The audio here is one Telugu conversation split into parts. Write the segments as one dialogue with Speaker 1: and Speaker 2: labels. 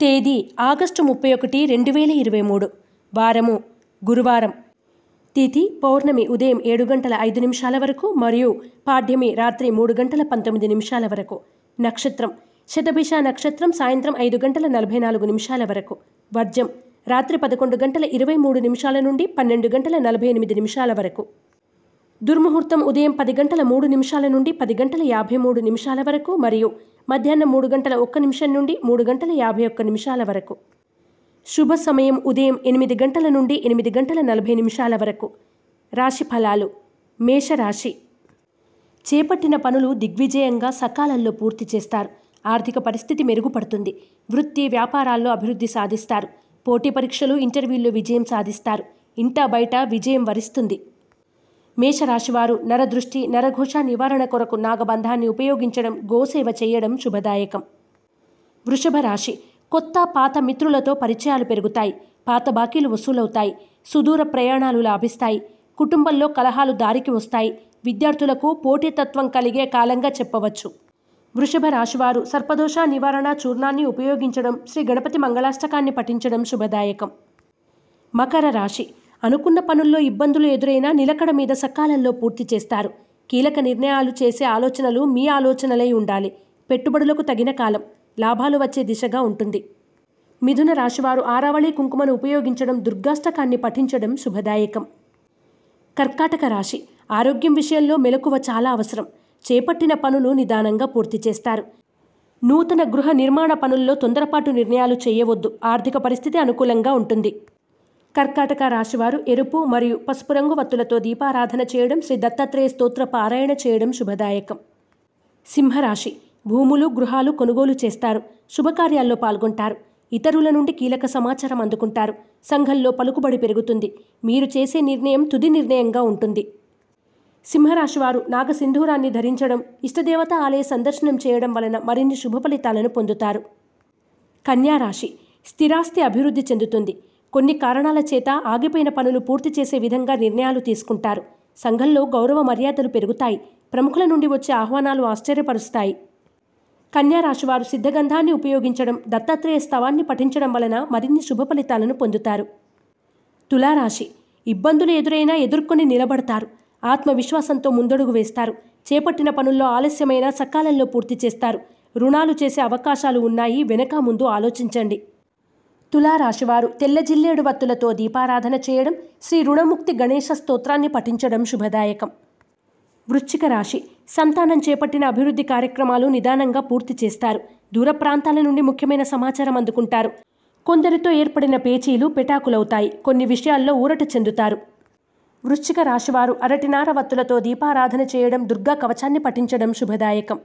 Speaker 1: తేదీ ఆగస్టు ముప్పై ఒకటి రెండు వేల ఇరవై మూడు. వారము. గురువారం. తిథి పౌర్ణమి ఉదయం ఏడు గంటల ఐదు నిమిషాల వరకు మరియు పాడ్యమి రాత్రి మూడు గంటల పంతొమ్మిది నిమిషాల వరకు. నక్షత్రం. శతభిష నక్షత్రం సాయంత్రం ఐదు గంటల నలభై నాలుగు నిమిషాల వరకు. వర్జం. రాత్రి పదకొండు గంటల ఇరవై మూడు నిమిషాల నుండి పన్నెండు గంటల నలభై ఎనిమిది నిమిషాల వరకు. దుర్ముహూర్తం ఉదయం పది గంటల మూడు నిమిషాల నుండి పది గంటల యాభై మూడు నిమిషాల వరకు మరియు మధ్యాహ్నం మూడు గంటల ఒక్క నిమిషం నుండి మూడు గంటల యాభై ఒక్క నిమిషాల వరకు. శుభ సమయం ఉదయం ఎనిమిది గంటల నుండి ఎనిమిది గంటల నలభై నిమిషాల వరకు. రాశి ఫలాలు. మేషరాశి. చేపట్టిన పనులు దిగ్విజయంగా సకాలంలో పూర్తి చేస్తారు. ఆర్థిక పరిస్థితి మెరుగుపడుతుంది. వృత్తి వ్యాపారాల్లో అభివృద్ధి సాధిస్తారు. పోటీ పరీక్షలు ఇంటర్వ్యూల్లో విజయం సాధిస్తారు. ఇంటా బయట విజయం వరిస్తుంది. మేషరాశివారు నరదృష్టి నరఘోష నివారణ కొరకు నాగబంధాన్ని ఉపయోగించడం గోసేవ చేయడం శుభదాయకం. వృషభ రాశి కొత్త పాత మిత్రులతో పరిచయాలు పెరుగుతాయి పాత బాకీలు వసూలవుతాయి సుదూర ప్రయాణాలు లాభిస్తాయి కుటుంబంలో కలహాలు దారికి వస్తాయి విద్యార్థులకు పోటీతత్వం కలిగే కాలంగా చెప్పవచ్చు. వృషభ రాశివారు సర్పదోష నివారణ చూర్ణాన్ని ఉపయోగించడం శ్రీ గణపతి మంగళాష్టకాన్ని పఠించడం శుభదాయకం. మకర రాశి అనుకున్న పనుల్లో ఇబ్బందులు ఎదురైనా నిలకడ మీద సకాలంలో పూర్తి చేస్తారు. కీలక నిర్ణయాలు చేసే ఆలోచనలు మీ ఆలోచనలై ఉండాలి. పెట్టుబడులకు తగిన కాలం. లాభాలు వచ్చే దిశగా ఉంటుంది. మిథున రాశివారు ఆరావళి కుంకుమను ఉపయోగించడం దుర్గాష్టకాన్ని పఠించడం శుభదాయకం. కర్కాటక రాశి. ఆరోగ్యం విషయంలో మెలకువ చాలా అవసరం. చేపట్టిన పనులు నిదానంగా పూర్తి చేస్తారు. నూతన గృహ నిర్మాణ పనుల్లో తొందరపాటు నిర్ణయాలు చేయవద్దు. ఆర్థిక పరిస్థితి అనుకూలంగా ఉంటుంది. కర్కాటక రాశివారు ఎరుపు మరియు పసుపు రంగు వత్తులతో దీపారాధన చేయడం శ్రీ దత్తాత్రేయ స్తోత్ర పారాయణ చేయడం శుభదాయకం. సింహరాశి. భూములు గృహాలు కొనుగోలు చేస్తారు శుభకార్యాల్లో పాల్గొంటారు. ఇతరుల నుండి కీలక సమాచారం అందుకుంటారు. సంఘంలో పలుకుబడి పెరుగుతుంది. మీరు చేసే నిర్ణయం తుది నిర్ణయంగా ఉంటుంది. సింహరాశివారు నాగసింధూరాన్ని ధరించడం ఇష్టదేవత ఆలయ సందర్శనం చేయడం వలన మరిన్ని శుభ ఫలితాలను పొందుతారు. కన్యారాశి. స్థిరాస్తి అభివృద్ధి చెందుతుంది. కొన్ని కారణాల చేత ఆగిపోయిన పనులు పూర్తి చేసే విధంగా నిర్ణయాలు తీసుకుంటారు. సంఘంలో గౌరవ మర్యాదలు పెరుగుతాయి. ప్రముఖుల నుండి వచ్చే ఆహ్వానాలు ఆశ్చర్యపరుస్తాయి. కన్యారాశివారు సిద్ధగంధాన్ని ఉపయోగించడం దత్తాత్రేయ స్తవాన్ని పఠించడం వలన మరిన్ని శుభ ఫలితాలను పొందుతారు. తులారాశి ఇబ్బందులు ఎదురైనా ఎదుర్కొని నిలబడతారు. ఆత్మవిశ్వాసంతో ముందడుగు వేస్తారు. చేపట్టిన పనుల్లో ఆలస్యమైన సకాలంలో పూర్తి చేస్తారు. రుణాలు చేసే అవకాశాలు ఉన్నాయి. వెనక ముందు ఆలోచించండి. తులారాశివారు తెల్ల జిల్లేడు వత్తులతో దీపారాధన చేయడం శ్రీ రుణముక్తి గణేశ స్తోత్రాన్ని పఠించడం శుభదాయకం. వృశ్చిక రాశి సంతానం చేపట్టిన అభివృద్ధి కార్యక్రమాలు నిదానంగా పూర్తి చేస్తారు. దూర ప్రాంతాల నుండి ముఖ్యమైన సమాచారం అందుకుంటారు. కొందరితో ఏర్పడిన పేచీలు పెటాకులవుతాయి. కొన్ని విషయాల్లో ఊరట చెందుతారు. వృశ్చిక రాశివారు అరటినార వత్తులతో దీపారాధన చేయడం దుర్గా కవచాన్ని పఠించడం శుభదాయకం.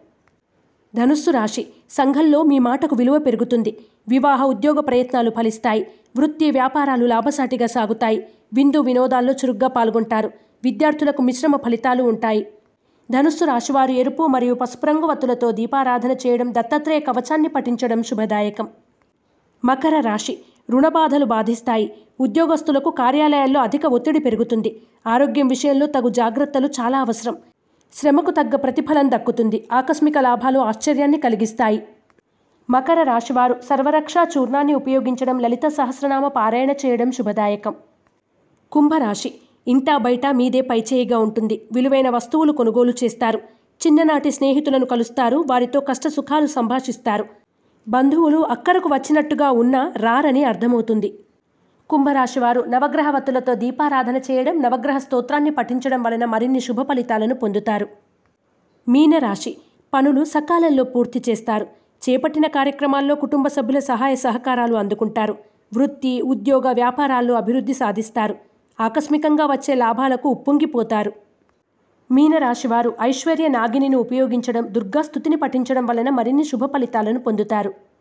Speaker 1: ధనుస్సు రాశి సంఘంలో మీ మాటకు విలువ పెరుగుతుంది. వివాహ ఉద్యోగ ప్రయత్నాలు ఫలిస్తాయి. వృత్తి వ్యాపారాలు లాభసాటిగా సాగుతాయి. విందు వినోదాల్లో చురుగ్గా పాల్గొంటారు. విద్యార్థులకు మిశ్రమ ఫలితాలు ఉంటాయి. ధనుస్సు రాశివారు ఎరుపు మరియు పసుపు రంగు వత్తులతో దీపారాధన చేయడం దత్తాత్రేయ కవచాన్ని పఠించడం శుభదాయకం. మకర రాశి రుణబాధలు బాధిస్తాయి. ఉద్యోగస్తులకు కార్యాలయాల్లో అధిక ఒత్తిడి పెరుగుతుంది. ఆరోగ్యం విషయంలో తగు జాగ్రత్తలు చాలా అవసరం. శ్రమకు తగ్గ ప్రతిఫలం దక్కుతుంది. ఆకస్మిక లాభాలు ఆశ్చర్యాన్ని కలిగిస్తాయి. మకర రాశివారు సర్వరక్ష చూర్ణాన్ని ఉపయోగించడం లలిత సహస్రనామ పారాయణ చేయడం శుభదాయకం. కుంభరాశి ఇంటా బయట మీదే పైచేయిగా ఉంటుంది. విలువైన వస్తువులు కొనుగోలు చేస్తారు. చిన్ననాటి స్నేహితులను కలుస్తారు. వారితో కష్ట సుఖాలు సంభాషిస్తారు. బంధువులు అక్కరకు వచ్చినట్టుగా ఉన్నా రారని అర్థమవుతుంది. కుంభరాశివారు నవగ్రహ నవగ్రహవతులతో దీపారాధన చేయడం నవగ్రహ స్తోత్రాన్ని పఠించడం వలన మరిన్ని శుభ ఫలితాలను పొందుతారు. మీనరాశి పనులు సకాలంలో పూర్తి చేస్తారు. చేపట్టిన కార్యక్రమాల్లో కుటుంబ సభ్యుల సహాయ సహకారాలు అందుకుంటారు. వృత్తి ఉద్యోగ వ్యాపారాల్లో అభివృద్ధి సాధిస్తారు. ఆకస్మికంగా వచ్చే లాభాలకు ఉప్పొంగిపోతారు. మీనరాశివారు ఐశ్వర్య నాగిని ఉపయోగించడం దుర్గా స్థుతిని పఠించడం వలన మరిన్ని శుభ ఫలితాలను పొందుతారు.